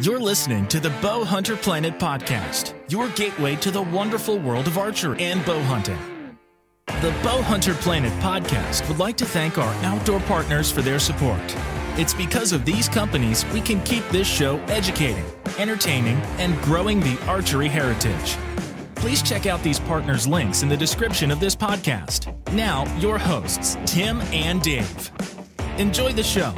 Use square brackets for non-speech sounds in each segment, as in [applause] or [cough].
You're listening to the Bow Hunter Planet podcast, your gateway to the wonderful world of archery and bow hunting. The Bow Hunter Planet podcast would like to thank our outdoor partners for their support. It's because of these companies we can keep this show educating, entertaining, and growing the archery heritage. Please check out these partners' links in the description of this podcast. Now, your hosts, Tim and Dave. Enjoy the show.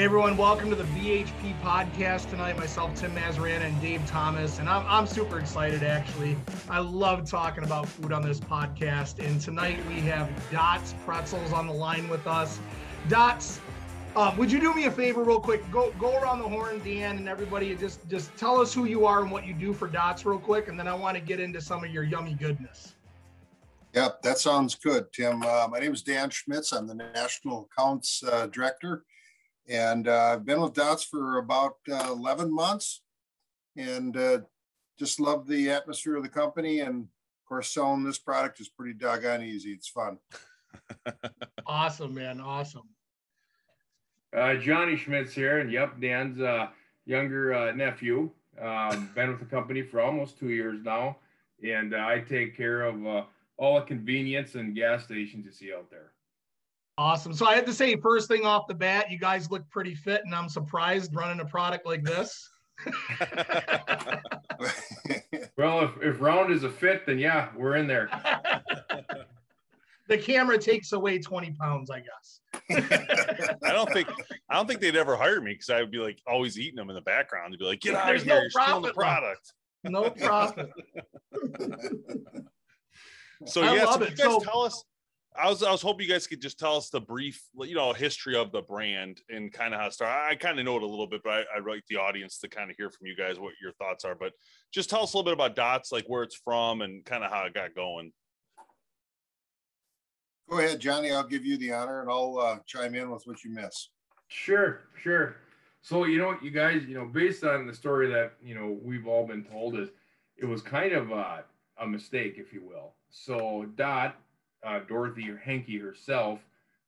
Hey everyone, welcome to the BHP podcast tonight. Myself, Tim Mazarana, and Dave Thomas, and I'm, I'm super excited actually. I love talking about food on this podcast, and tonight we have Dots Pretzels on the line with us. Dots, uh, would you do me a favor, real quick? Go go around the horn, Dan, and everybody. Just just tell us who you are and what you do for Dots, real quick, and then I want to get into some of your yummy goodness. Yep, that sounds good, Tim. Uh, my name is Dan Schmitz. I'm the National Accounts uh, Director and uh, I've been with Dots for about uh, 11 months and uh, just love the atmosphere of the company. And of course, selling this product is pretty doggone easy. It's fun. [laughs] awesome, man. Awesome. Uh, Johnny Schmitz here. And yep, Dan's uh, younger uh, nephew. Um, [laughs] been with the company for almost two years now. And I take care of all the convenience and gas stations you see out there. Awesome. So I had to say, first thing off the bat, you guys look pretty fit, and I'm surprised running a product like this. [laughs] well, if, if round is a fit, then yeah, we're in there. [laughs] the camera takes away 20 pounds, I guess. [laughs] I don't think I don't think they'd ever hire me because I would be like always eating them in the background. They'd be like, "Get out There's of here! No you're stealing the product." No profit. so I yes, yeah, so you guys so, tell us I was I was hoping you guys could just tell us the brief, you know, history of the brand and kind of how it started. I kind of know it a little bit, but I, I'd like the audience to kind of hear from you guys what your thoughts are. But just tell us a little bit about Dots, like where it's from and kind of how it got going. Go ahead, Johnny. I'll give you the honor, and I'll uh, chime in with what you miss. Sure, sure. So you know, you guys, you know, based on the story that you know we've all been told, is it was kind of a, a mistake, if you will. So Dot uh, Dorothy Henke herself.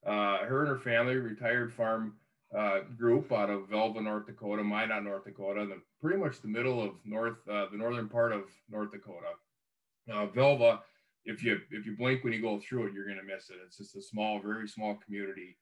Uh, her and her family, retired farm uh, group out of Velva, North Dakota, Minot, North Dakota, the, pretty much the middle of North, uh, the northern part of North Dakota. Velva, if you if you blink when you go through it, you're gonna miss it. It's just a small, very small community.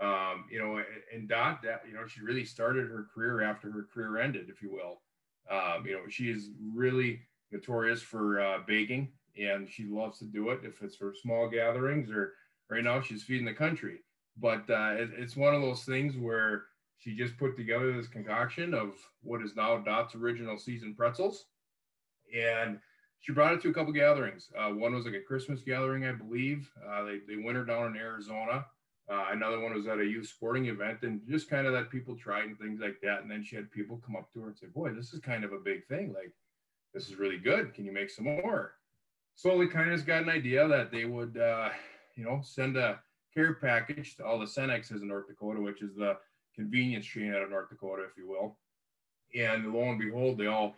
Um, you know, and Dot, that, you know, she really started her career after her career ended, if you will. Um, you know, she is really notorious for uh, baking and she loves to do it if it's for small gatherings or right now she's feeding the country. But uh, it, it's one of those things where she just put together this concoction of what is now Dot's original seasoned pretzels, and she brought it to a couple gatherings. Uh, one was like a Christmas gathering, I believe. Uh, they they went her down in Arizona. Uh, another one was at a youth sporting event, and just kind of that people tried and things like that. And then she had people come up to her and say, "Boy, this is kind of a big thing. Like, this is really good. Can you make some more?" Slowly kind of got an idea that they would, uh, you know, send a care package to all the Cenexes in North Dakota, which is the convenience chain out of North Dakota, if you will. And lo and behold, they all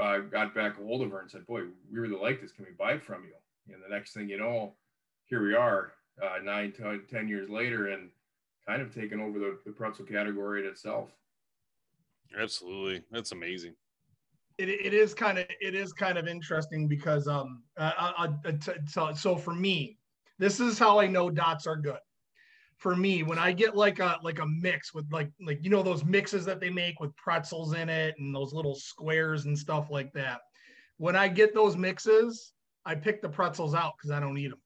uh, got back a hold of her and said, "Boy, we really like this. Can we buy it from you?" And the next thing you know, here we are, uh, nine, ten years later, and kind of taken over the, the pretzel category in itself. Absolutely, that's amazing it, it is kind of it is kind of interesting because um so, so for me this is how I know dots are good. For me, when I get like a like a mix with like like you know those mixes that they make with pretzels in it and those little squares and stuff like that. When I get those mixes, I pick the pretzels out because I don't eat them.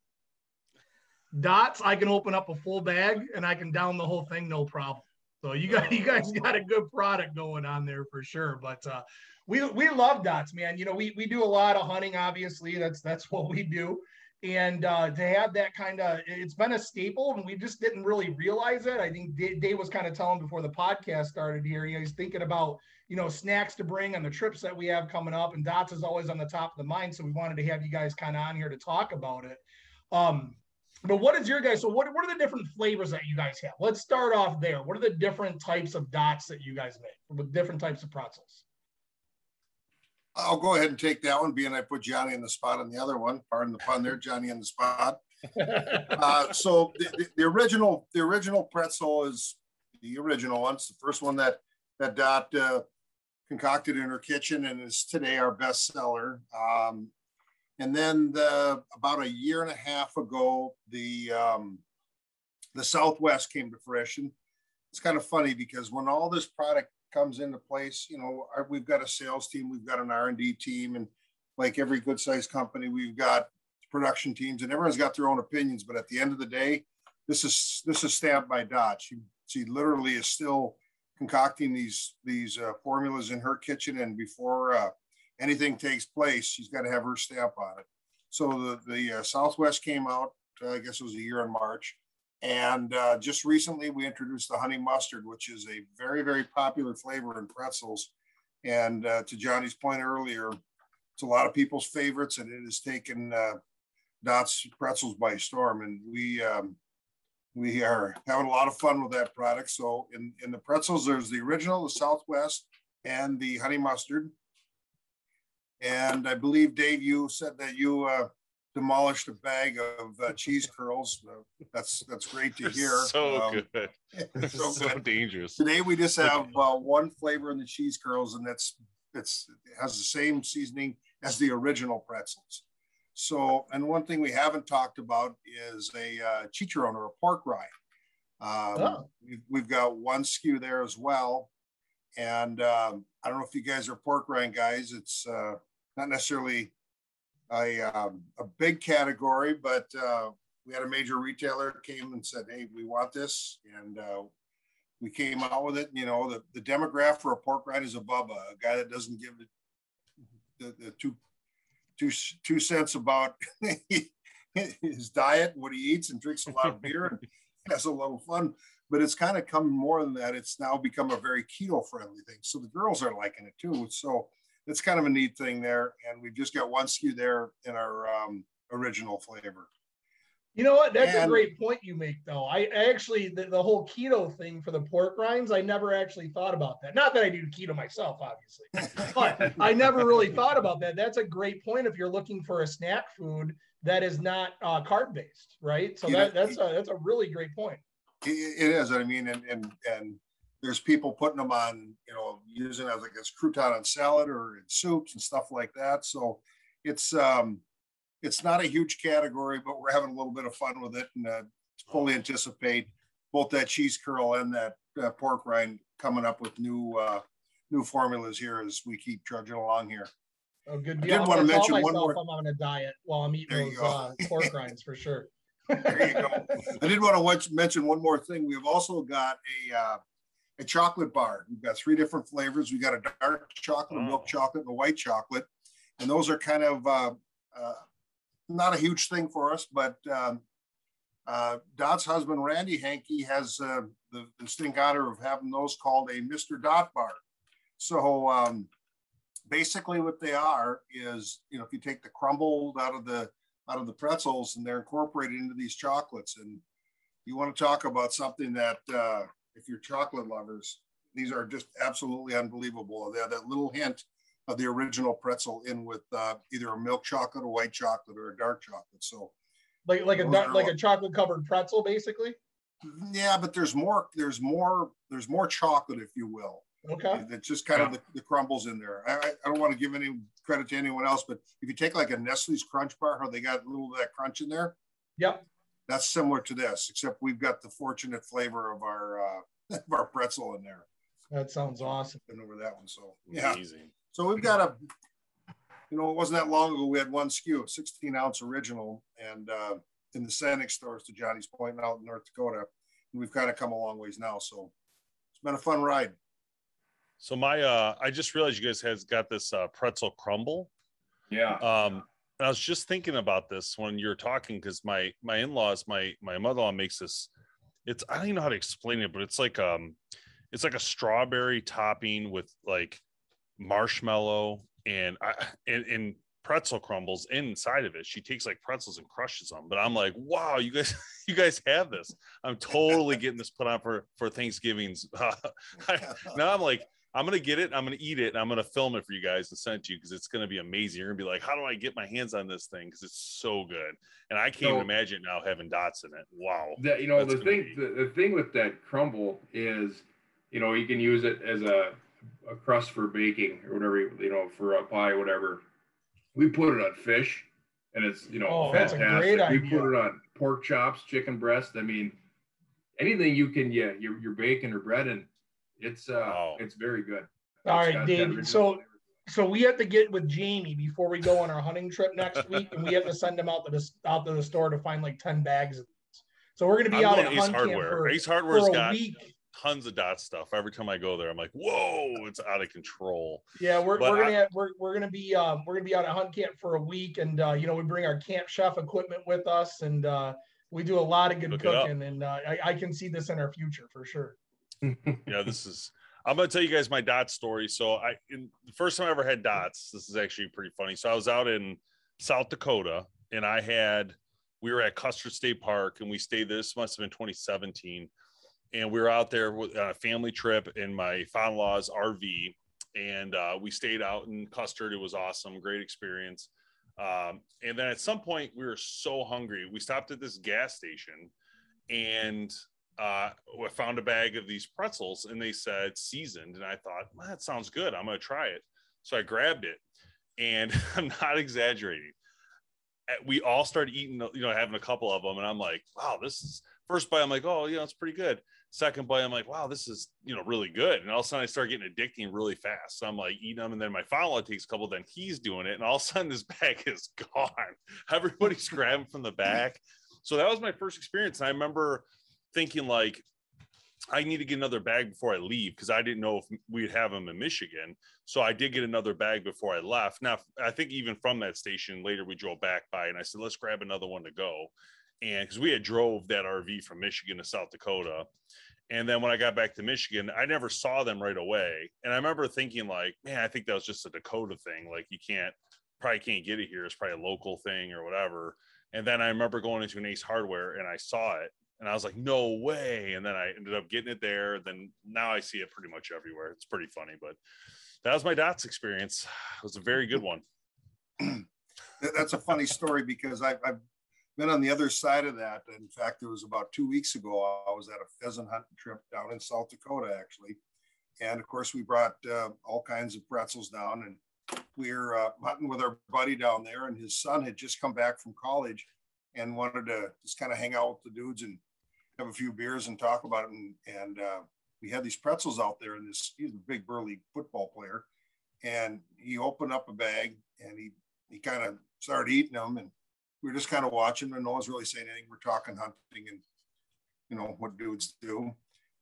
Dots, I can open up a full bag and I can down the whole thing no problem. So you got you guys got a good product going on there for sure. But uh, we we love dots, man. You know, we we do a lot of hunting. Obviously, that's that's what we do. And uh, to have that kind of, it's been a staple, and we just didn't really realize it. I think Dave was kind of telling before the podcast started here. You know, he's thinking about you know snacks to bring on the trips that we have coming up, and dots is always on the top of the mind. So we wanted to have you guys kind of on here to talk about it. Um, but what is your guys? So what, what are the different flavors that you guys have? Let's start off there. What are the different types of dots that you guys make with different types of pretzels? I'll go ahead and take that one, being I put Johnny in the spot on the other one. Pardon the pun there, Johnny in the spot. [laughs] uh, so the, the, the, original, the original pretzel is the original one. It's the first one that that Dot uh, concocted in her kitchen, and is today our best seller. Um, and then the, about a year and a half ago, the um, the Southwest came to fruition. It's kind of funny because when all this product comes into place, you know, our, we've got a sales team, we've got an R and D team, and like every good sized company, we've got production teams, and everyone's got their own opinions. But at the end of the day, this is this is stamped by Dot. She she literally is still concocting these these uh, formulas in her kitchen, and before uh, anything takes place, she's got to have her stamp on it. So the the uh, Southwest came out, uh, I guess it was a year in March, and uh, just recently we introduced the honey mustard, which is a very very popular flavor in pretzels. And uh, to Johnny's point earlier, it's a lot of people's favorites, and it has taken Dot's pretzels by storm. And we um, we are having a lot of fun with that product. So in, in the pretzels, there's the original, the Southwest, and the honey mustard. And I believe, Dave, you said that you uh, demolished a bag of uh, cheese curls. Uh, that's that's great to hear. So um, good. [laughs] so, so good. dangerous. Today we just have uh, one flavor in the cheese curls, and that's it's it has the same seasoning as the original pretzels. So, and one thing we haven't talked about is a uh, chicharron or a pork rind. Um, oh. we've, we've, got one SKU there as well. And um, I don't know if you guys are pork rind guys. It's uh, not necessarily a, um, a big category, but uh, we had a major retailer came and said, "Hey, we want this," and uh, we came out with it. You know, the, the demographic for a pork rind is a Bubba, a guy that doesn't give the, the two two two cents about [laughs] his diet, what he eats, and drinks a lot of beer and [laughs] has a little fun. But it's kind of come more than that. It's now become a very keto friendly thing. So the girls are liking it too. So it's kind of a neat thing there. And we've just got one SKU there in our um, original flavor. You know what? That's and, a great point you make, though. I actually the, the, whole keto thing for the pork rinds, I never actually thought about that. Not that I do keto myself, obviously, [laughs] but I never really thought about that. That's a great point if you're looking for a snack food that is not uh, carb based, right? So that, know, that's a that's a really great point. It is. I mean, and and and there's people putting them on, you know, using as like as crouton on salad or in soups and stuff like that. So it's um it's not a huge category, but we're having a little bit of fun with it and uh, fully anticipate both that cheese curl and that uh, pork rind coming up with new uh, new formulas here as we keep trudging along here. Oh, good deal. I did want to mention one more. I'm on a diet while I'm eating those uh, pork [laughs] rinds for sure. there you go. [laughs] I did want to mention one more thing. We've also got a uh, a chocolate bar. We've got three different flavors. We've got a dark chocolate, oh. a milk chocolate, and a white chocolate, and those are kind of uh, uh, not a huge thing for us, but um, uh, Dot's husband, Randy Henke, has uh, the distinct honor of having those called a Mr. Dot bar. So um, basically what they are is, you know, if you take the crumbled out of the out of the pretzels and they're incorporated into these chocolates and you want to talk about something that uh, if you're chocolate lovers, these are just absolutely unbelievable. They have that little hint of the original pretzel in with uh, either a milk chocolate, a white chocolate, or a dark chocolate. So, like like a like a chocolate covered pretzel, basically. Yeah, but there's more. There's more. There's more chocolate, if you will. Okay. It's just kind of the, the crumbles in there. I, I don't want to give any credit to anyone else, but if you take like a Nestle's Crunch Bar, how they got a little of that crunch in there. Yep. That's similar to this, except we've got the fortunate flavor of our uh, [laughs] of our pretzel in there. That sounds awesome. Been over that one, so yeah. Amazing. So we've got a, you know, it wasn't that long ago we had one SKU, 16 ounce original, and uh, in the Cenex stores, to Johnny's point, out in North Dakota, and we've kind of come a long ways now. So it's been a fun ride. So my, uh, I just realized you guys has got this uh, pretzel crumble. Yeah. Um, and I was just thinking about this when you're talking because my my in-laws, my my mother-in-law makes this. It's I don't even know how to explain it, but it's like um, it's like a strawberry topping with like marshmallow and I and, and pretzel crumbles inside of it. She takes like pretzels and crushes them. But I'm like, wow, you guys, [laughs] you guys have this. I'm totally getting this put on for for Thanksgiving's. Uh, [laughs] I, now I'm like, I'm gonna get it. I'm gonna eat it. And I'm gonna film it for you guys and send it to you because it's gonna be amazing. You're gonna be like, how do I get my hands on this thing? Because it's so good. And I can't so, even imagine now having dots in it. Wow. That you know the thing the, the thing with that crumble is, you know, you can use it as a a crust for baking or whatever, you know, for a pie, or whatever. We put it on fish, and it's you know oh, fantastic. we put it on pork chops, chicken breast. I mean, anything you can, yeah, you're, you're baking or bread, and it's uh, oh. it's very good. All right, Dave. So so we have to get with Jamie before we go on our hunting trip next [laughs] week, and we have to send him out to the out to the store to find like ten bags of these. So we're going to be I'm out at Ace Hunt Hardware. For, Ace Hardware's got week tons of dot stuff. Every time I go there, I'm like, whoa, it's out of control. Yeah, we're, we're gonna I, have, we're, we're gonna be um, we're gonna be out at hunt camp for a week, and uh, you know we bring our camp chef equipment with us, and uh, we do a lot of good cooking, and uh, I, I can see this in our future for sure. Yeah, this is. I'm gonna tell you guys my dot story. So I, in, the first time I ever had dots, this is actually pretty funny. So I was out in South Dakota, and I had we were at Custer State Park, and we stayed. This must have been 2017 and we were out there with, on a family trip in my father-in-law's RV, and uh, we stayed out in Custer. It was awesome, great experience. Um, and then at some point, we were so hungry, we stopped at this gas station, and uh, I found a bag of these pretzels, and they said seasoned, and I thought well, that sounds good. I'm going to try it. So I grabbed it, and [laughs] I'm not exaggerating. We all started eating, you know, having a couple of them, and I'm like, wow, this is first bite. I'm like, oh, you know, it's pretty good second bite, I'm like, wow, this is you know really good. And all of a sudden, I start getting addicting really fast. So I'm like eating them, and then my follow takes a couple. Then he's doing it, and all of a sudden, this [laughs] bag is gone. Everybody's grabbing from the back. So that was my first experience. And I remember thinking like, I need to get another bag before I leave because I didn't know if we'd have them in Michigan. So I did get another bag before I left. Now I think even from that station later we drove back by and I said let's grab another one to go and because we had drove that RV from Michigan to South Dakota. And then when I got back to Michigan, I never saw them right away. And I remember thinking, like, man, I think that was just a Dakota thing. Like, you can't probably can't get it here. It's probably a local thing or whatever. And then I remember going into an Ace Hardware and I saw it and I was like, no way. And then I ended up getting it there. Then now I see it pretty much everywhere. It's pretty funny, but that was my dots experience. It was a very good one. That's a funny story because I've, I've been on the other side of that. In fact, it was about two weeks ago. I was at a pheasant hunting trip down in South Dakota, actually, and of course we brought uh, all kinds of pretzels down, and we were uh, hunting with our buddy down there, and his son had just come back from college and wanted to just kind of hang out with the dudes and have a few beers and talk about it. And, and uh, we had these pretzels out there, and this he's a big burly football player, and he opened up a bag and he he kind of started eating them and we were just kind of watching and no one's really saying anything. We're talking hunting and you know what dudes do.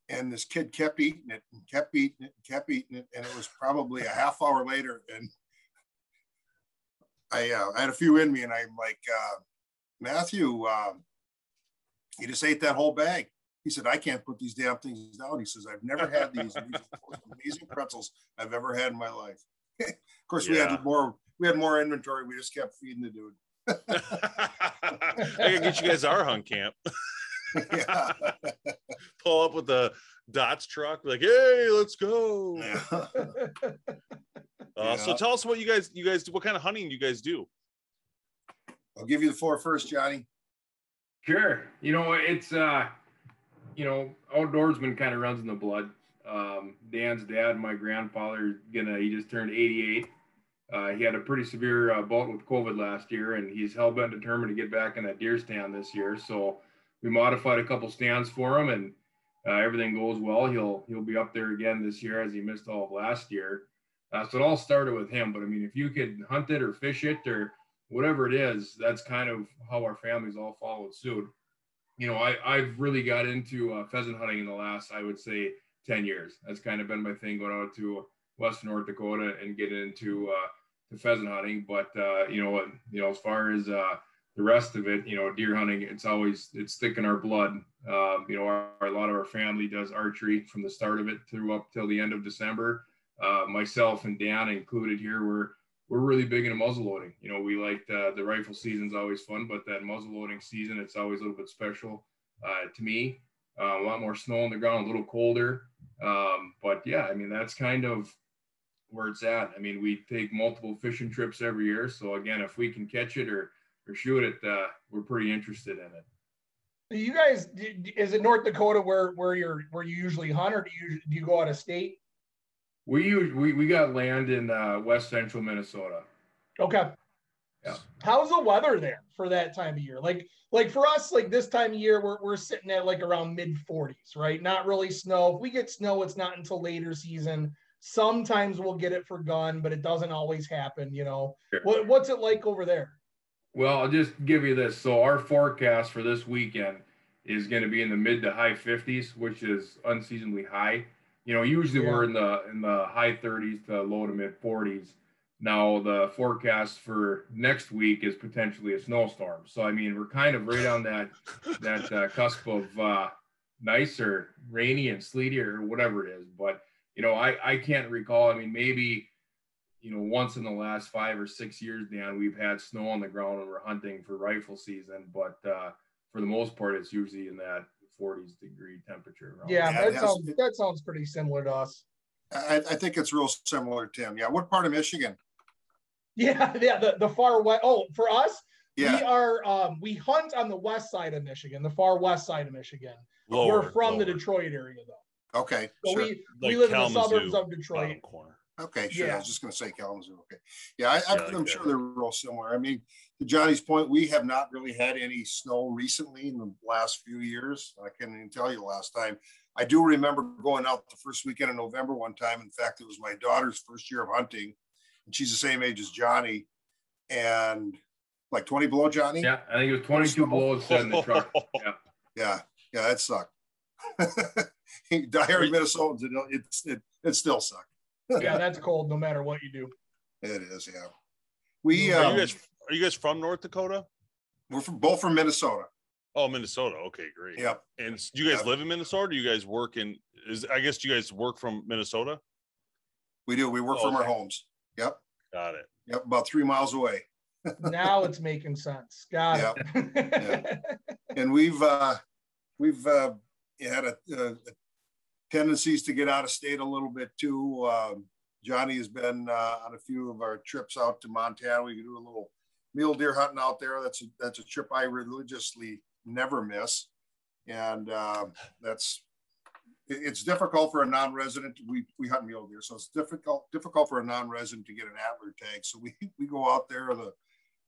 And this kid kept eating it and kept eating it and kept eating it. And it was probably a half hour later. And I, uh, I had a few in me and I'm like, uh, Matthew, uh, he just ate that whole bag. He said, I can't put these damn things down. He says, I've never had these, [laughs] amazing pretzels I've ever had in my life. [laughs] of course, yeah. we had more, we had more inventory. We just kept feeding the dude. [laughs] I can get you guys our hunt camp. yeah. Pull up with the dots truck, like, hey, let's go. Yeah. Uh, yeah. So tell us what you guys, you guys, what kind of hunting you guys do? I'll give you the floor first, Johnny. Sure. You know, it's uh, you know, outdoorsman kind of runs in the blood. Um, Dan's dad, my grandfather, gonna he just turned 88. Uh, he had a pretty severe uh, bout with COVID last year, and he's hell bent determined to get back in that deer stand this year. So we modified a couple stands for him, and uh, everything goes well. He'll he'll be up there again this year as he missed all of last year. Uh, so it all started with him. But I mean, if you could hunt it or fish it or whatever it is, that's kind of how our families all followed suit. You know, I I've really got into uh, pheasant hunting in the last I would say ten years. That's kind of been my thing going out to Western North Dakota and getting into uh, to pheasant hunting. But uh, you know, you know, as far as uh, the rest of it, you know, deer hunting, it's always it's thick in our blood. Um, you know, our, a lot of our family does archery from the start of it through up till the end of December. Uh, myself and Dan included here, we're we're really big into muzzle loading. You know, we like the, the rifle season's always fun, but that muzzle loading season, it's always a little bit special uh, to me. Uh, a lot more snow on the ground, a little colder. Um, but yeah, I mean, that's kind of where it's at. I mean, we take multiple fishing trips every year. So again, if we can catch it or, or shoot it, uh, we're pretty interested in it. You guys, is it North Dakota where where you're where you usually hunt, or do you do you go out of state? We we we got land in uh, west central Minnesota. Okay. Yeah. How's the weather there for that time of year? Like like for us, like this time of year, we're we're sitting at like around mid 40s, right? Not really snow. If we get snow, it's not until later season. Sometimes we'll get it for gun, but it doesn't always happen. You know, sure. what what's it like over there? Well, I'll just give you this. So our forecast for this weekend is going to be in the mid to high 50s, which is unseasonably high. You know, usually yeah. we're in the in the high 30s to low to mid 40s. Now the forecast for next week is potentially a snowstorm. So I mean, we're kind of right on that [laughs] that uh, cusp of uh, nicer, rainy and sleety or whatever it is. But you know, I I can't recall. I mean, maybe you know, once in the last five or six years, Dan, we've had snow on the ground when we're hunting for rifle season, but uh, for the most part, it's usually in that 40s degree temperature. Yeah, that sounds that sounds pretty similar to us. I, I, think it's real similar, Tim. Yeah, what part of Michigan? Yeah, [laughs] yeah, the, the far west. Oh, for us, yeah. we are um, we hunt on the west side of Michigan, the far west side of Michigan. Lower, We're from lower. the Detroit area, though. Okay, so sure. we like we live Kalamazoo, in the suburbs of Detroit. Corner. Okay, sure. Yeah. I was just going to say Kalamazoo. Okay. Yeah, I, am yeah, sure they're real similar. I mean, to Johnny's point, we have not really had any snow recently in the last few years. I can't even tell you the last time. I do remember going out the first weekend in November one time. In fact, it was my daughter's first year of hunting, and she's the same age as Johnny, and like 20 below Johnny. Yeah, I think it was 22 below set in the truck. [laughs] Yeah, yeah, yeah, that sucked. [laughs] Diehard Minnesotans, it, it, it, it still sucked yeah, [laughs] that's cold no matter what you do. It is, yeah. We are um, you guys are you guys from North Dakota? We're from both from Minnesota. Oh, Minnesota. Okay, great. Yep. And do you guys yep. live in Minnesota? do you guys work in? Is I guess you guys work from Minnesota? We do. We work oh, from okay. our homes. Yep. Got it. Yep. About three miles away. [laughs] now it's making sense. Got yep. it. [laughs] yeah. And we've uh, we've uh, had a, a, tendencies to get out of state a little bit too. Um, Johnny has been uh, on a few of our trips out to Montana. We can do a little mule deer hunting out there. That's a, that's a trip I religiously never miss, and uh, that's it's difficult for a non-resident. We we hunt mule deer, so it's difficult difficult for a non-resident to get an antler tag. So we we go out there, the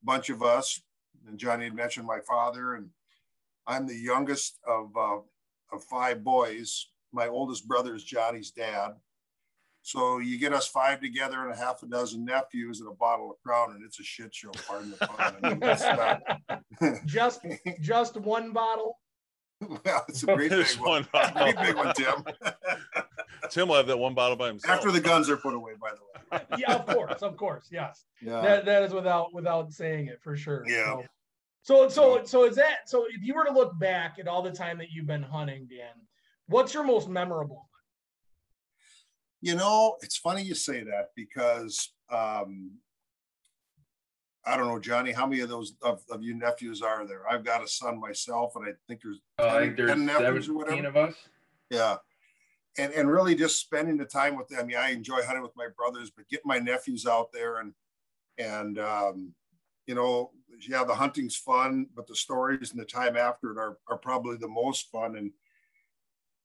bunch of us, and Johnny had mentioned my father, and I'm the youngest of uh, of five boys my oldest brother is Johnny's dad. So you get us five together and a half a dozen nephews and a bottle of Crown, and it's a shit show. Pardon the pun. I mean, [laughs] [laughs] just just one bottle. Well, it's a great [laughs] big one. one great big one, Tim. Tim will have that one bottle by himself. After the guns are put away, by the way. yeah, of course, of course, yes. Yeah. That, that is without without saying it for sure. Yeah. So, so so so is that so? If you were to look back at all the time that you've been hunting, Dan, What's your most memorable? You know, it's funny you say that because um, I don't know, Johnny, how many of those of, of you nephews are there? I've got a son myself, and I think there's, uh, 10, I think there's 10 nephews or whatever. of us. Yeah. And, and really just spending the time with them. Yeah, I enjoy hunting with my brothers, but getting my nephews out there and and um, you know, yeah, the hunting's fun, but the stories and the time after it are, are probably the most fun. And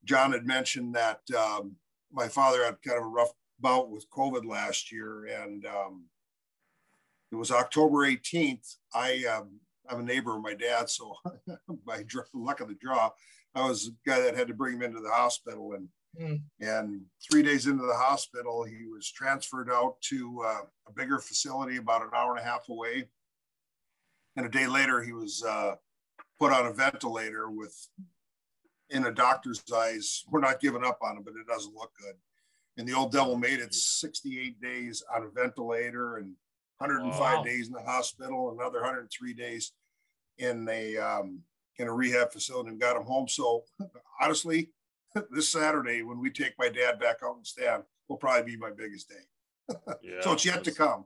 John had mentioned that um, my father had kind of a rough bout with COVID last year, and um, it was October 18th. I um, I'm a neighbor of my dad, so [laughs] by luck of the draw, I was the guy that had to bring him into the hospital, and mm. and three days into the hospital, he was transferred out to uh, a bigger facility about an hour and a half away, and a day later, he was uh, put on a ventilator with in a doctor's eyes, we're not giving up on him, but it doesn't look good. And the old devil made it 68 days on a ventilator and 105 wow. days in the hospital, another 103 days in a um, in a rehab facility, and got him home. So [laughs] honestly, [laughs] this Saturday when we take my dad back out and stand will probably be my biggest day. [laughs] yeah, so it's yet to come.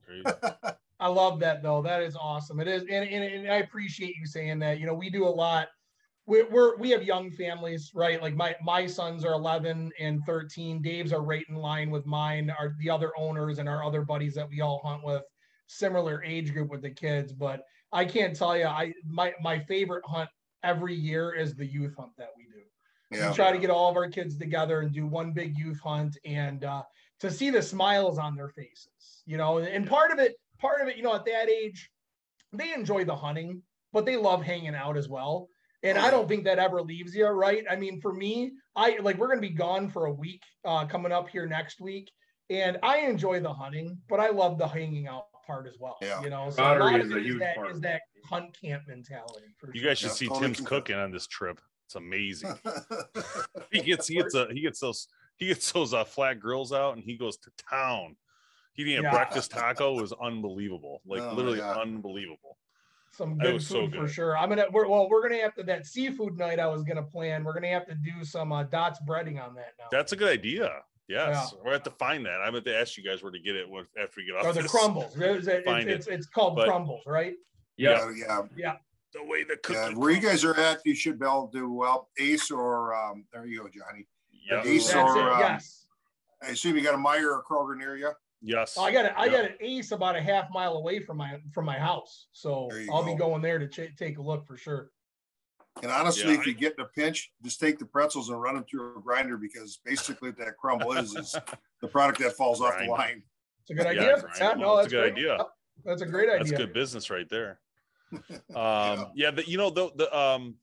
I love that though. That is awesome. It is, and, and, and I appreciate you saying that. You know, we do a lot. We're, we're we have young families, right? Like my my sons are 11 and 13. Dave's are right in line with mine. Are the other owners and our other buddies that we all hunt with, similar age group with the kids. But I can't tell you, I my my favorite hunt every year is the youth hunt that we do. Yeah. We try to get all of our kids together and do one big youth hunt and uh, to see the smiles on their faces, you know, and part of it part of it, you know, at that age, they enjoy the hunting, but they love hanging out as well. And I don't think that ever leaves you, right? I mean, for me, I like we're gonna be gone for a week uh, coming up here next week, and I enjoy the hunting, but I love the hanging out part as well. Yeah. You know, so Battery is a huge that, part. Is that hunt camp mentality? you guys should yeah, see totally Tim's cooking on this trip. It's amazing. [laughs] he gets he gets a he gets those he gets those uh, flat grills out and he goes to town Eating a yeah. breakfast taco was unbelievable, like oh, literally unbelievable. Some good food so good. for sure. I'm gonna we're, well, we're gonna have to that seafood night I was gonna plan. We're gonna have to do some uh, dots breading on that now. That's a good idea. Yes, yeah. we have to find that. I'm going to ask you guys where to get it after we get off. Or the this. crumbles. It's, it's, it's, it's, called but, crumbles, right? Yeah, yeah, yeah. The way the cookie. Yeah, where you guys are at, you should be able to do well. Ace or um, there you go, Johnny. Yeah, Ace That's or it, um, yes. I assume you got a Meijer or Kroger near you. Yes. I got it. I got an ace about a half mile away from my from my house, so I'll go. be going there to ch- take a look for sure. And honestly, yeah, if I, you get in a pinch, just take the pretzels and run them through a grinder because basically what that crumble is is the product that falls off the line. It's a good idea. Yeah, yeah no, that's a good great. idea. That's a great idea. That's good business right there. [laughs] Um, yeah, but you know the the um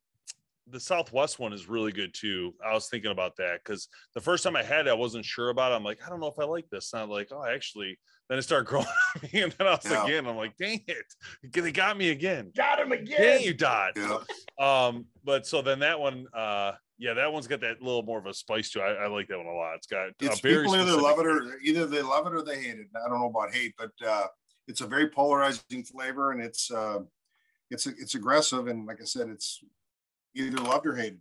the Southwest one is really good too. I was thinking about that because the first time I had it, I wasn't sure about it. I'm like, I don't know if I like this. And I'm like, oh, actually, then it started [laughs] growing on me. And then I was yeah. again, I'm like, dang it, they got me again. Got him again. Dang you, Dot. Yeah. Um, but so then that one, uh, yeah, that one's got that little more of a spice to it. I, I like that one a lot. It's got it's people either love it or either they love it or they hate it. I don't know about hate, but uh, it's a very polarizing flavor and it's uh, it's it's aggressive and like I said, it's either loved or hated.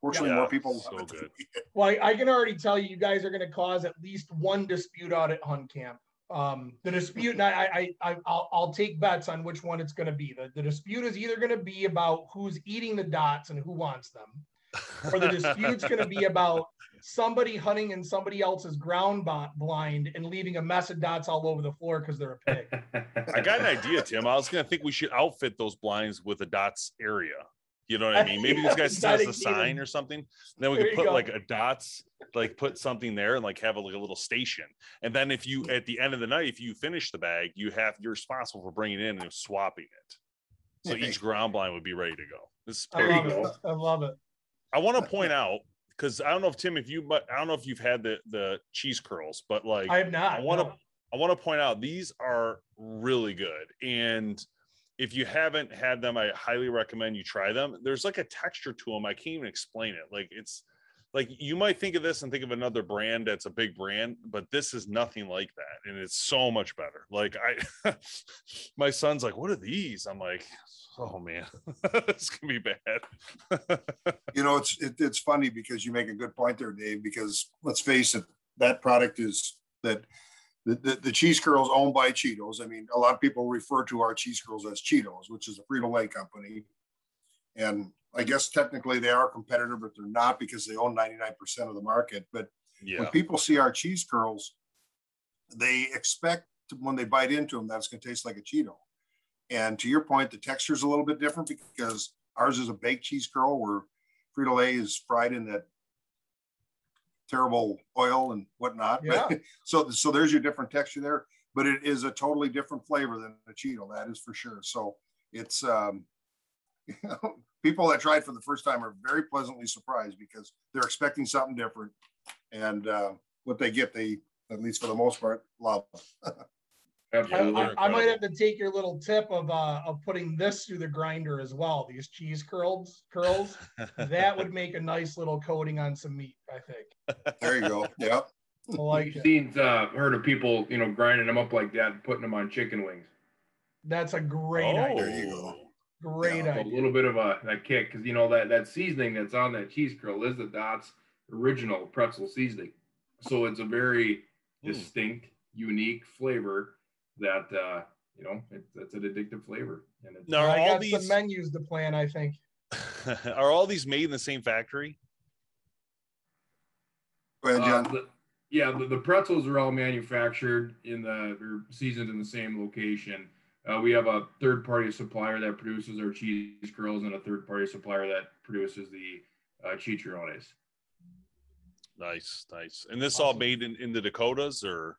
Fortunately, yeah, more people so good. Well, I, I, can already tell you, you guys are going to cause at least one dispute out at Hunt Camp. Um, the dispute, and I, I, I, I'll, I'll take bets on which one it's going to be. The, the dispute is either going to be about who's eating the dots and who wants them, or the dispute's going to be [laughs] about somebody hunting in somebody else's ground blind and leaving a mess of dots all over the floor because they're a pig. [laughs] I got an idea, Tim. I was going to think we should outfit those blinds with a dots area. You know what I mean? [laughs] Maybe this guy says a sign or something. Then we could put go. like a dots, like put something there and like have a, like a little station. And then if you at the end of the night, if you finish the bag, you have you're responsible for bringing it in and swapping it. So each ground blind would be ready to go. This is I love it. I love it. I want to point out because I don't know if Tim, if you, but I don't know if you've had the the cheese curls, but like I have not. I want to. No. I want to point out these are really good and if you haven't had them, I highly recommend you try them. There's like a texture to them. I can't even explain it. Like it's like you might think of this and think of another brand that's a big brand, but this is nothing like that. And it's so much better. Like I [laughs] my son's like, what are these? I'm like, oh man, [laughs] it's gonna be bad. [laughs] you know, it's it, it's funny because you make a good point there, Dave, because let's face it, that product is that the, the, the, cheese curls owned by Cheetos. I mean, a lot of people refer to our cheese curls as Cheetos, which is a Frito-Lay company. And I guess technically they are a competitor, but they're not because they own 99% of the market. But yeah. when people see our cheese curls, they expect to, when they bite into them that it's going to taste like a Cheeto. And to your point, the texture is a little bit different because ours is a baked cheese curl where Frito-Lay is fried in that terrible oil and whatnot. Yeah. But, [laughs] so so there's your different texture there, but it is a totally different flavor than a Cheeto. That is for sure. So it's um, you [laughs] know, people that try it for the first time are very pleasantly surprised because they're expecting something different, and uh, what they get, they at least for the most part love. [laughs] I, I, I, might have to take your little tip of uh, of putting this through the grinder as well. These cheese curls, curls, [laughs] that would make a nice little coating on some meat. I think. There you go. Yeah. [laughs] I like it. Seen, uh, heard of people, you know, grinding them up like that and putting them on chicken wings. That's a great oh, idea. There you go. Great yeah, idea. A little bit of a, a kick because you know that that seasoning that's on that cheese curl is the Dots original pretzel seasoning, so it's a very mm. distinct unique flavor that uh, you know it, it's an addictive flavor. And it's, now, I got these... some menus to plan. I think. [laughs] are all these made in the same factory? Go ahead, John. Uh, the, yeah, the, the, pretzels are all manufactured in the they're seasoned in the same location. Uh, we have a third party supplier that produces our cheese curls and a third party supplier that produces the uh, chicharrones. Nice, nice. And this awesome. all made in, in the Dakotas or?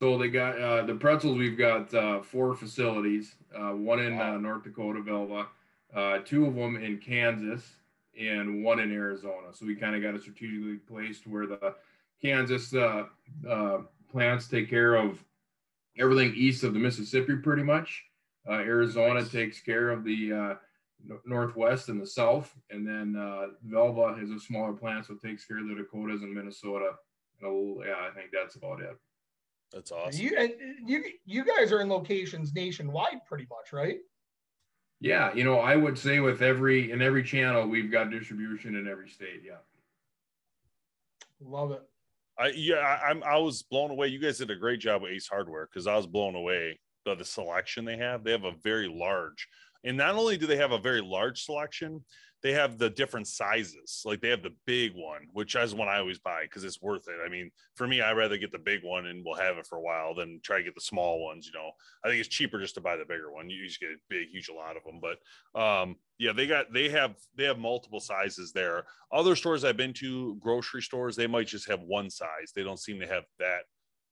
So they got uh, the pretzels. We've got uh, four facilities. Uh, one in wow. uh, North Dakota, Velva, uh, two of them in Kansas, and one in Arizona. So we kind of got it strategically placed where the Kansas uh, plants take care of everything east of the Mississippi, pretty much. Arizona nice. takes care of the northwest and the south, and then uh, Velva is a smaller plant, so it takes care of the Dakotas and Minnesota. And yeah, I think that's about it. That's awesome. You and you you guys are in locations nationwide, pretty much, right? Yeah, you know, I would say with every in every channel, we've got distribution in every state. Yeah. Love it. I yeah, I, I'm I was blown away. You guys did a great job with Ace Hardware because I was blown away by the selection they have. They have a very large and not only do they have a very large selection, they have the different sizes. Like they have the big one, which is one I always buy because it's worth it. I mean, for me, I'd rather get the big one and we'll have it for a while than try to get the small ones. You know, I think it's cheaper just to buy the bigger one. You just get a big, huge, lot of them. But um, yeah, they got they have they have multiple sizes there. Other stores I've been to, grocery stores, they might just have one size. They don't seem to have that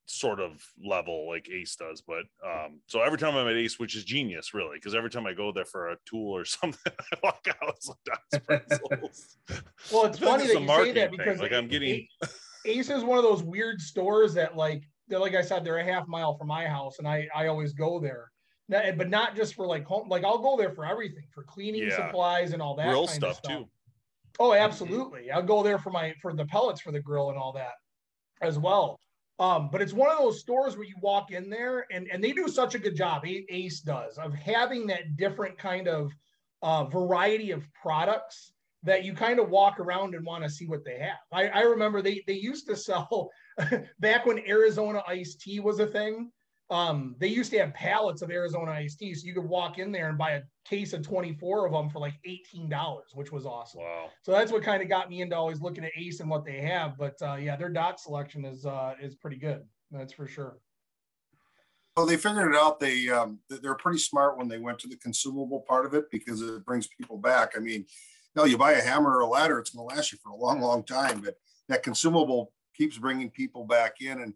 sort of level like Ace does. But um, so every time I'm at Ace, which is genius, really, because every time I go there for a tool or [laughs] something, I walk out with some [laughs] pretzels. well, it's [laughs] funny that you say that because thing. like I'm getting Ace is one of those weird stores that like they're like I said they're a half mile from my house, and I I always go there. But not just for like home, like I'll go there for everything, for cleaning yeah. supplies and all that grill stuff, stuff too. Oh, absolutely! I'll go there for my for the pellets for the grill and all that as well. Um, but it's one of those stores where you walk in there and, and they do such a good job, Ace does, of having that different kind of uh, variety of products that you kind of walk around and want to see what they have. I, I remember they, they used to [laughs] sell back when Arizona iced tea was a thing um, they used to have pallets of Arizona iced tea, so you could walk in there and buy a case of 24 of them for like $18, which was awesome. Wow. So that's what kind of got me into always looking at Ace and what they have. But uh, yeah, their dot selection is uh, is pretty good. That's for sure. Well, they figured it out. They um, they're pretty smart when they went to the consumable part of it because it brings people back. I mean, you know, you buy a hammer or a ladder, it's going to last you for a long, long time. But that consumable keeps bringing people back in, and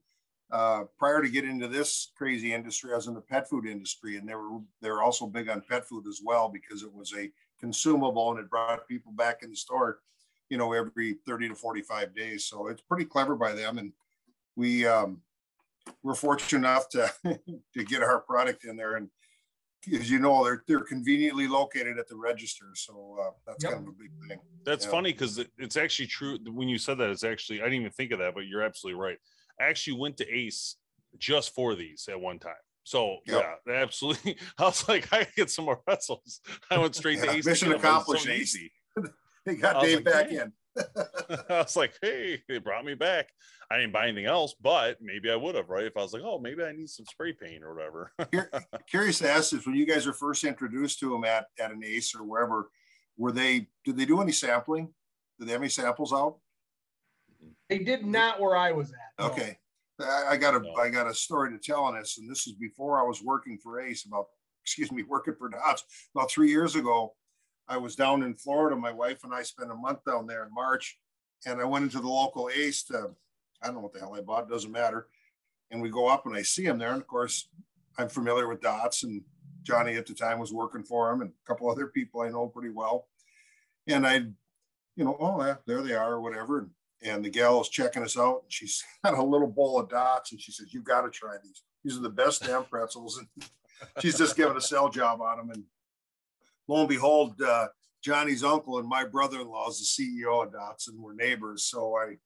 uh, prior to getting into this crazy industry, I was in the pet food industry, and they were they were also big on pet food as well because it was a consumable and it brought people back in the store, you know, every 30 to 45 days. So it's pretty clever by them, and we um, we're fortunate enough to [laughs] to get our product in there, and as you know, they're they're conveniently located at the register, so uh, that's yep. kind of a big thing. That's yeah. funny because it's actually true. When you said that, it's actually I didn't even think of that, but you're absolutely right I actually went to Ace just for these at one time. So yep. yeah, [laughs] absolutely. I was like, I get some more pretzels. I went straight yeah, to [laughs] Ace. Mission accomplished. So easy. [laughs] they got Dave like, back hey. in. I was like, hey, they brought me back. I didn't buy anything else, but maybe I would have, right? If I was like, oh, maybe I need some spray paint or whatever. Curious to ask is when you guys were first introduced to them at, at an ACE or wherever, were they, did they do any sampling? Did they have any samples out? They did not where I was at. Okay. I, I got a no. I got a story to tell on this, and this is before I was working for Ace. About [laughs] excuse me, working for Dots about three years ago. I was down in Florida. My wife and I spent a month down there in March, and I went into the local Ace to I don't know what the hell I bought. It doesn't matter. And we go up and I see him there, and of course I'm familiar with Dots, and Johnny at the time was working for him, and a couple other people I know pretty well. And I, you know, oh yeah, there they are, or whatever. And and the gal is checking us out. And she's [laughs] got a little bowl of dots, and she says, "You got to try these. These are the best damn pretzels." [laughs] And she's just giving a sell job on them. And lo and behold, uh, Johnny's uncle and my brother-in-law is the CEO of Dots, and we're neighbors. So I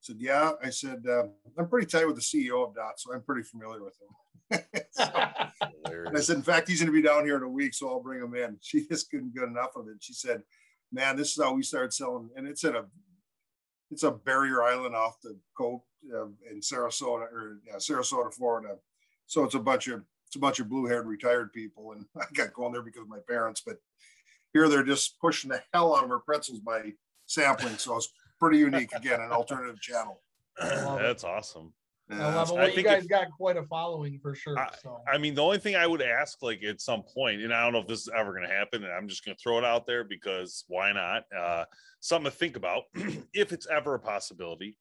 said, "Yeah." I said, uh, "I'm pretty tight with the CEO of Dots, so I'm pretty familiar with him." [laughs] so, I said, "In fact, he's going to be down here in a week, so I'll bring him in." She just couldn't get enough of it. She said, "Man, this is how we started selling," and it's in a it's a barrier island off the coast uh, in Sarasota or yeah, Sarasota, Florida. So it's a bunch of it's a bunch of blue-haired retired people, and [laughs] I got going there because of my parents. But here they're just pushing the hell out of our pretzels by sampling. So it's pretty unique. Again, an alternative channel. [clears throat] That's awesome. Yeah. I love it. Well, you guys if, got quite a following for sure. I, so. I mean, the only thing I would ask, like at some point, and I don't know if this is ever going to happen, and I'm just going to throw it out there because why not? Uh, something to think about [clears throat] if it's ever a possibility.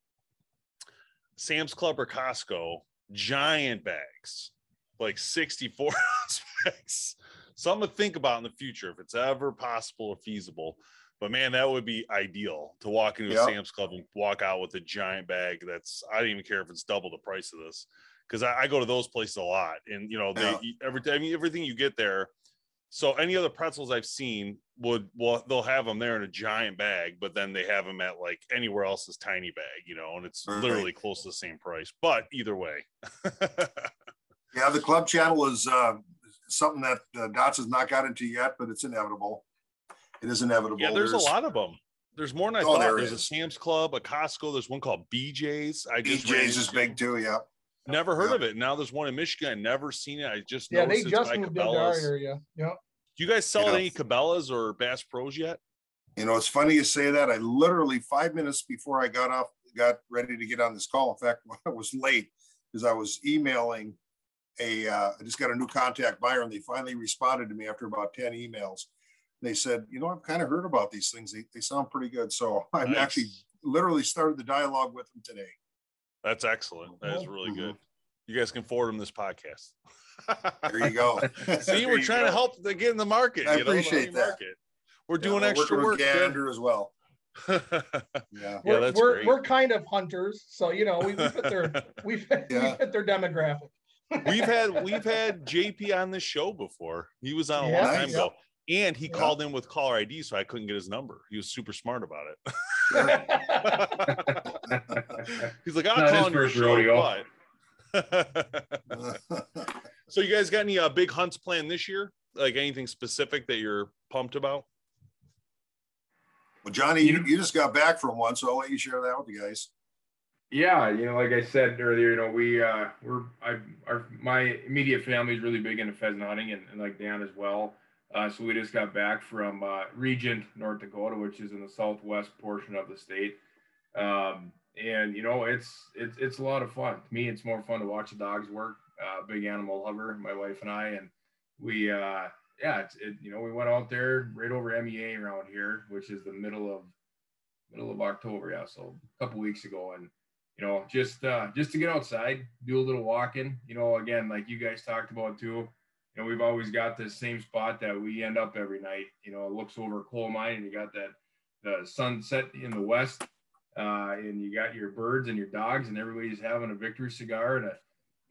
Sam's Club or Costco, giant bags, like 64 ounce [laughs] bags. Something to think about in the future if it's ever possible or feasible. But man, that would be ideal to walk into yep. a Sam's Club and walk out with a giant bag. That's I don't even care if it's double the price of this because I, I, go to those places a lot, and you know they yeah. every I mean everything you get there. So any other pretzels I've seen would well they'll have them there in a giant bag, but then they have them at like anywhere else is tiny bag, you know, and it's right. literally close to the same price. But either way, [laughs] yeah, the club channel is uh, something that uh, Dots has not got into yet, but it's inevitable it is inevitable. Yeah, there's, there's, a lot of them. There's more than I oh, thought. There there's is. a Sam's Club, a Costco. There's one called BJ's. I BJ's is big too. Yeah. Never heard yeah. of it. Now there's one in Michigan. I Never seen it. I just yeah. They just moved into our area. Yeah. Do you guys sell you know, any Cabela's or Bass Pros yet? You know, it's funny you say that. I literally five minutes before I got off, got ready to get on this call. In fact, [laughs] I was late because I was emailing a. Uh, I just got a new contact buyer, and they finally responded to me after about ten emails they said, you know, I've kind of heard about these things. They, they sound pretty good. So [laughs] I nice. actually literally started the dialogue with them today. That's excellent. That is really mm-hmm. good. You guys can forward them this podcast. there you go. [laughs] See, we're trying go. to help to get in the market. I appreciate know, that. Market. We're doing yeah, extra work. Gander as well. [laughs] yeah, yeah, we're, that's we're, great. we're kind of hunters, so you know we, we fit their we fit, yeah. we fit their demographic. we've had we've had JP on the show before. He was on a yeah, long time ago and he yeah. called in with caller ID, so I couldn't get his number. He was super smart about it. [laughs] He's like, "I'm calling your show." [laughs] so, you guys got any uh, big hunts planned this year? Like anything specific that you're pumped about? Well, Johnny, you, you just got back from one, so I'll let you share that with the guys. Yeah, you know, like I said earlier, you know, we uh, we're I our my immediate family is really big into pheasant hunting, and, and like Dan as well. Uh, so we just got back from uh, Regent, North Dakota, which is in the southwest portion of the state. Um, and you know, it's it's it's a lot of fun. To me, it's more fun to watch the dogs work. Uh, big animal lover, my wife and I, and we uh, yeah, it's it, you know, we went out there right over MEA around here, which is the middle of middle of October, yeah, so a couple weeks ago, and you know, just uh, just to get outside, do a little walking. You know, again, like you guys talked about too you know, we've always got this same spot that we end up every night. You know, it looks over coal mine and you got that the sunset in the west, uh, and you got your birds and your dogs, and everybody's having a victory cigar and a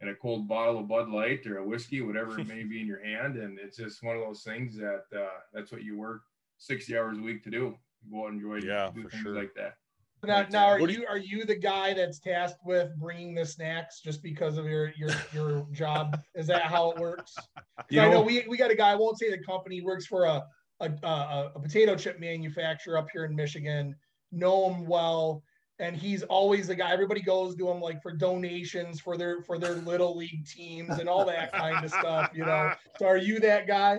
and a cold bottle of Bud Light or a whiskey, whatever it may [laughs] be in your hand, and it's just one of those things that uh, that's what you work 60 hours a week to do. You go out and enjoy yeah, things sure. like that. Now, now are you, are you the guy that's tasked with bringing the snacks just because of your your your job? Is that how it works? [laughs] You know, I know we, we got a guy. I won't say the company. Works for a a, a a potato chip manufacturer up here in Michigan. Know him well, and he's always the guy. Everybody goes to him like for donations for their for their little league teams and all that kind of stuff. You know. [laughs] So are you that guy?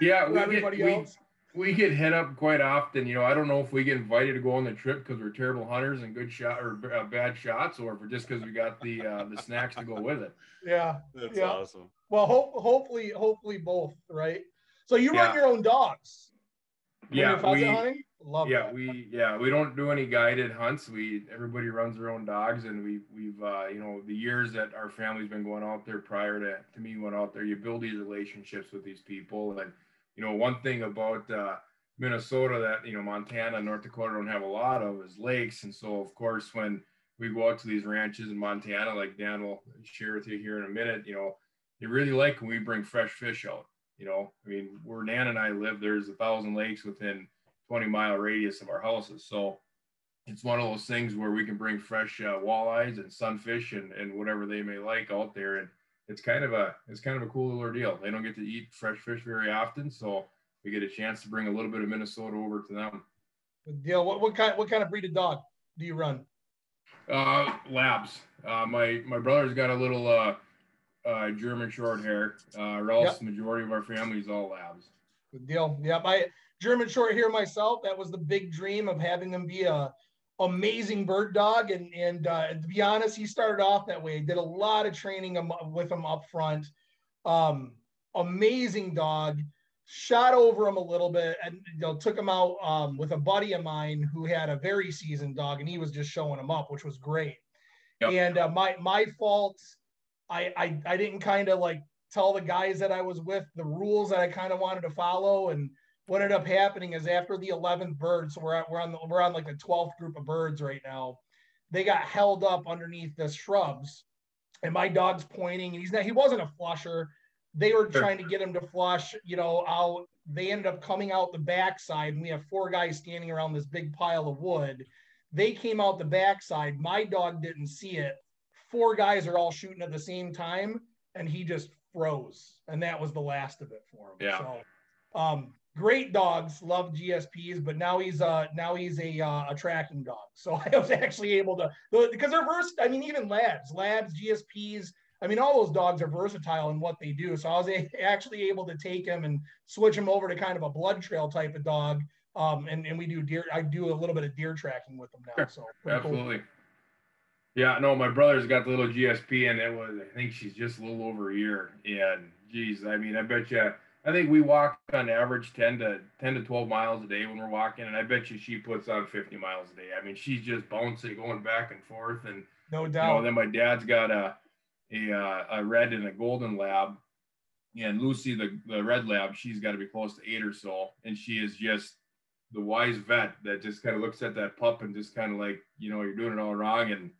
Yeah, we everybody get, else. We, we get hit up quite often. You know, I don't know if we get invited to go on the trip because we're terrible hunters and good shot or uh, bad shots, or if just because we got the uh, the snacks to go with it. Yeah, that's yeah. awesome. Well, ho- hopefully, hopefully both, right? So you yeah. run your own dogs. Yeah, we, hunting? Love yeah, that. we yeah we don't do any guided hunts. We everybody runs their own dogs, and we we've uh, you know the years that our family's been going out there prior to to me going out there, you build these relationships with these people and you know, one thing about uh, Minnesota that you know Montana and North Dakota don't have a lot of is lakes, and so of course when we go out to these ranches in Montana, like Dan will share with you here in a minute, you know, they really like when we bring fresh fish out. You know, I mean, where Dan and I live, there's a thousand lakes within 20 mile radius of our houses, so it's one of those things where we can bring fresh uh, walleyes and sunfish and, and whatever they may like out there. And it's kind of a it's kind of a cool little ordeal. They don't get to eat fresh fish very often, so we get a chance to bring a little bit of Minnesota over to them. Good deal. What what kind what kind of breed of dog? do you run? Uh, labs. Uh, my my brother's got a little uh, uh German short hair. Uh, or else yep. the majority of our family is all labs. Good deal. Yeah, my German short hair myself. That was the big dream of having them be a amazing bird dog. And and uh, to be honest, he started off that way. Did a lot of training with him up front. Um, amazing dog shot over him a little bit and you know took him out um, with a buddy of mine who had a very seasoned dog and he was just showing him up which was great yep. and uh, my my fault I, I i didn't kind of like tell the guys that i was with the rules that i kind of wanted to follow and what ended up happening is after the 11th bird so we're, at, we're on the, we're on like the 12th group of birds right now they got held up underneath the shrubs and my dog's pointing and he's not he wasn't a flusher they were trying to get him to flush, you know, out. They ended up coming out the backside, and we have four guys standing around this big pile of wood. They came out the backside. My dog didn't see it. Four guys are all shooting at the same time, and he just froze. And that was the last of it for him. Yeah. So, um, great dogs, love GSPs, but now he's uh now he's a uh, a tracking dog. So [laughs] I was actually able to because they're versed. I mean, even labs, labs, GSPs, I mean, all those dogs are versatile in what they do. So I was a- [laughs] actually able to take him and switch him over to kind of a blood trail type of dog. Um, and, and we do deer, I do a little bit of deer tracking with them now. So absolutely. Cool. Yeah, no, my brother's got the little GSP and it was, I think she's just a little over a year. And geez, I mean, I bet you, I think we walk on average 10 to 10 to 12 miles a day when we're walking. And I bet you she puts on 50 miles a day. I mean, she's just bouncing, going back and forth. And no doubt. You know, then my dad's got a, a, uh, a red and a golden lab. And Lucy, the, the red lab, she's got to be close to eight or so. And she is just the wise vet that just kind of looks at that pup and just kind of like, you know, you're doing it all wrong. And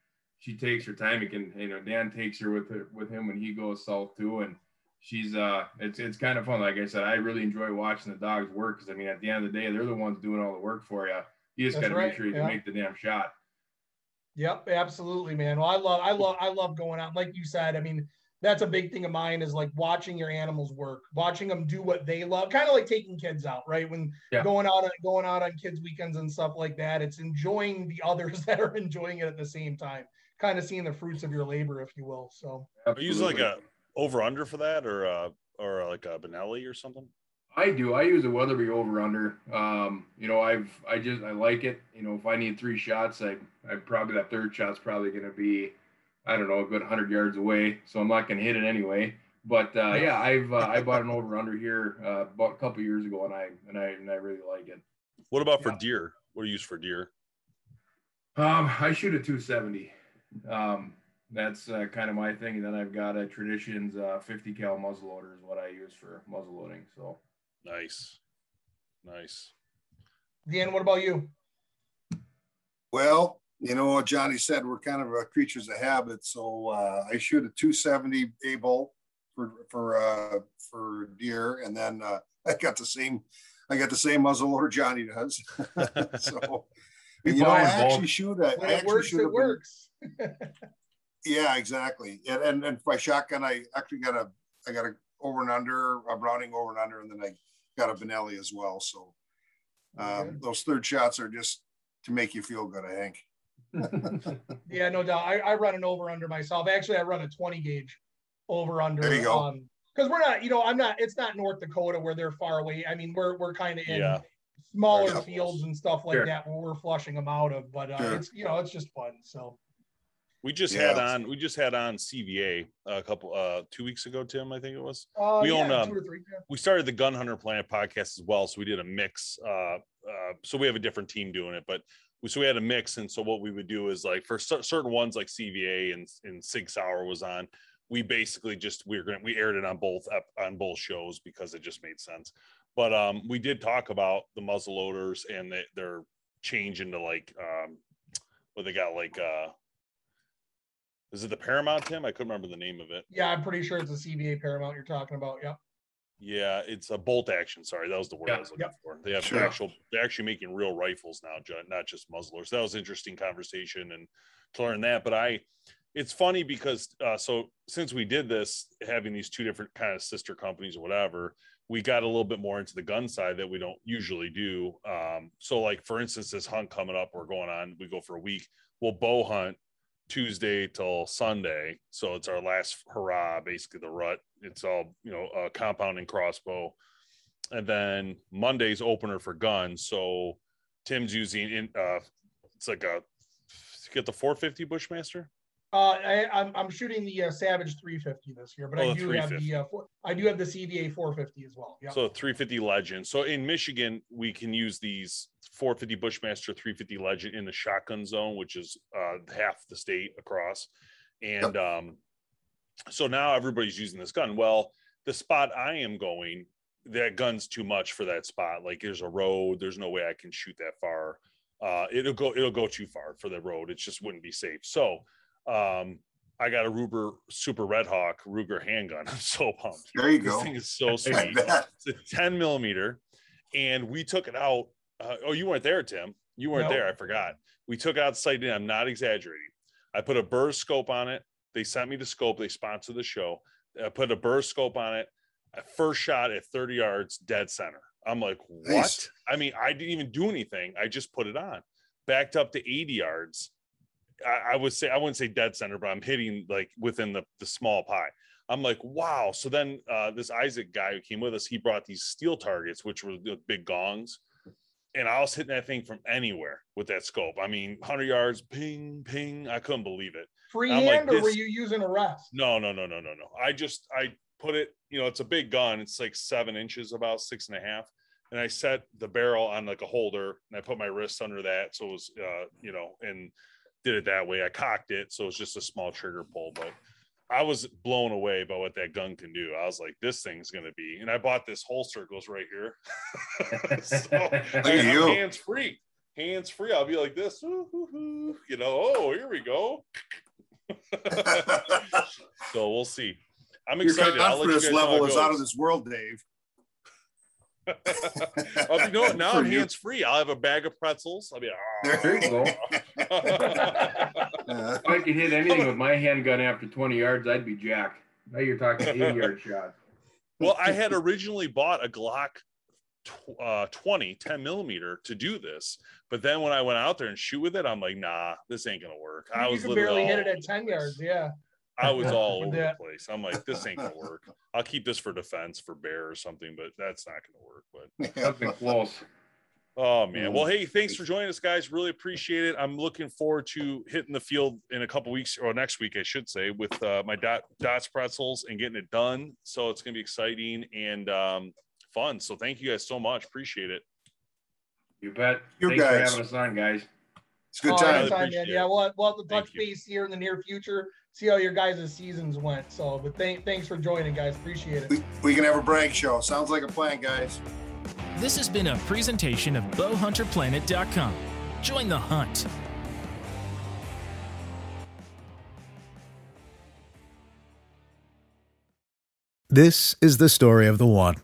she takes her time. And, you know, Dan takes her with her, with him when he goes south too. And she's, uh, it's, it's kind of fun. Like I said, I really enjoy watching the dogs work. Cause I mean, at the end of the day, they're the ones doing all the work for you. You just got to right. make sure you yeah. make the damn shot. Yep, absolutely, man. Well, I love, I love, I love going out. Like you said, I mean, that's a big thing of mine is like watching your animals work, watching them do what they love, kind of like taking kids out, right? When yeah. going out, going out on kids' weekends and stuff like that, it's enjoying the others [laughs] that are enjoying it at the same time, kind of seeing the fruits of your labor, if you will. So, are you using like a over under for that, or uh, or like a Benelli or something? I do. I use a Weatherby over under. Um, you know, I've I just I like it. You know, if I need three shots, I I probably that third shot's probably going to be, I don't know, a good hundred yards away. So I'm not going to hit it anyway. But uh, yeah, I've uh, I bought an over under here uh, about a couple years ago, and I and I and I really like it. What about for deer? What do you use for deer? Um, I shoot a 270. Um, that's uh, kind of my thing. And then I've got a Traditions uh, 50 cal muzzleloader is what I use for muzzle loading. So Nice. Nice. Dan, what about you? Well, you know what Johnny said, we're kind of creatures of habit. So uh, I shoot a 270 A bolt for for uh, for deer, and then uh, I got the same I got the same muzzle loader Johnny does. [laughs] so [laughs] you know, I actually shoot a, I actually works, shoot it works. [laughs] yeah, exactly. And, and and by shotgun, I actually got a I got a over and under a Browning over and under, and then I got a Benelli as well. So um, those third shots are just to make you feel good, I think. [laughs] yeah, no doubt. I, I, run an over under myself. Actually, I run a 20 gauge over under. There you go. Um, because we're not, you know, I'm not. It's not North Dakota where they're far away. I mean, we're we're kind of in yeah. smaller fields and stuff like sure. that where we're flushing them out of. But uh, sure. it's you know, it's just fun. So we just yeah. had on we just had on CVA a couple uh two weeks ago, Tim. I think it was. Uh, we yeah, own um, three, yeah. we started the Gun Hunter Planet podcast as well, so we did a mix. Uh, uh, so we have a different team doing it, but we, so we had a mix, and so what we would do is like for certain ones like CVA and and Sig Sauer was on. We basically just we are gonna we aired it on both on both shows because it just made sense. But um, we did talk about the muzzle loaders and they, they're changing to like um, what they got like uh is it the Paramount, Tim? I couldn't remember the name of it. Yeah, I'm pretty sure it's a CVA Paramount you're talking about. Yep. Yeah, it's a bolt action. Sorry, that was the word I was looking yep. for. They have sure. actual. They're actually making real rifles now, not just muzzlers. That was interesting conversation and to learn that. But I, it's funny because uh, so since we did this, having these two different kind of sister companies or whatever, we got a little bit more into the gun side that we don't usually do. Um, so, like for instance, this hunt coming up, we're going on. We go for a week. We'll bow hunt Tuesday till Sunday, so it's our last hurrah, basically the rut. It's all you know, uh, compounding crossbow, and then Monday's opener for guns. So Tim's using in uh, it's like a get the 450 Bushmaster. Uh, I, I'm, I'm shooting the uh, Savage 350 this year, but oh, I do have the uh, four, I do have the CVA 450 as well. Yeah. So 350 Legend. So in Michigan, we can use these 450 Bushmaster 350 Legend in the shotgun zone, which is uh, half the state across, and yep. um, so now everybody's using this gun. Well, the spot I am going, that gun's too much for that spot. Like there's a road, there's no way I can shoot that far. Uh, it'll go it'll go too far for the road. It just wouldn't be safe. So um, I got a Ruger Super Redhawk Ruger handgun. [laughs] I'm so pumped. There you this go. This thing is so [laughs] sweet. it's a 10 millimeter, and we took it out. Uh, oh, you weren't there, Tim. You weren't nope. there. I forgot. We took it out sight. I'm not exaggerating. I put a Burris scope on it. They sent me the scope. They sponsored the show. I put a Burris scope on it. First shot at 30 yards, dead center. I'm like, what? Nice. I mean, I didn't even do anything. I just put it on. Backed up to 80 yards I, I, would say I wouldn't say dead center, but I'm hitting like within the the small pie. I'm like, wow. So then uh, this Isaac guy who came with us, he brought these steel targets, which were the big gongs. And I was hitting that thing from anywhere with that scope. I mean, 100 yards, ping, ping. I couldn't believe it. Freehand, like, or were you using a rest? No, no, no, no, no, no. I just, I put it, you know, it's a big gun. It's like seven inches, about six and a half. And I set the barrel on like a holder and I put my wrist under that. So it was, uh, you know, and did it that way. I cocked it, so it's just a small trigger pull. But I was blown away by what that gun can do. I was like, this thing's gonna be. And I bought this holster goes right here. [laughs] so hands free, hands free. I'll be like this, you know. Oh, here we go. [laughs] so we'll see. I'm excited. Your confidence level is out of this world, Dave. I'll be, you know Now I'm hands free. I'll have a bag of pretzels. I'll be oh. there you go. [laughs] if I could hit anything with my handgun after 20 yards, I'd be Jack. Now you're talking 80 yard [laughs] shot. Well, I had originally bought a Glock uh, 20, 10 millimeter to do this. But then when I went out there and shoot with it, I'm like, nah, this ain't gonna work. I you was barely hit it at 10 yards. Yeah. I was [laughs] all over the place. I'm like, this ain't gonna work. I'll keep this for defense for bear or something, but that's not gonna work. But something [laughs] close. Oh man. Well, hey, thanks for joining us, guys. Really appreciate it. I'm looking forward to hitting the field in a couple weeks or next week, I should say, with uh, my dot dots pretzels and getting it done. So it's gonna be exciting and um, fun. So thank you guys so much. Appreciate it. You bet. You Thanks guys. for having us on, guys. It's a good oh, time. time yeah, we'll have, we'll have to touch base here in the near future see how your guys' seasons went. So, but th- thanks for joining, guys. Appreciate it. We, we can have a brag show. Sounds like a plan, guys. This has been a presentation of bowhunterplanet.com. Join the hunt. This is the story of the one.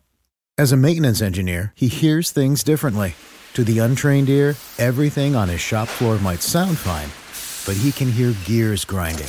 As a maintenance engineer, he hears things differently. To the untrained ear, everything on his shop floor might sound fine, but he can hear gears grinding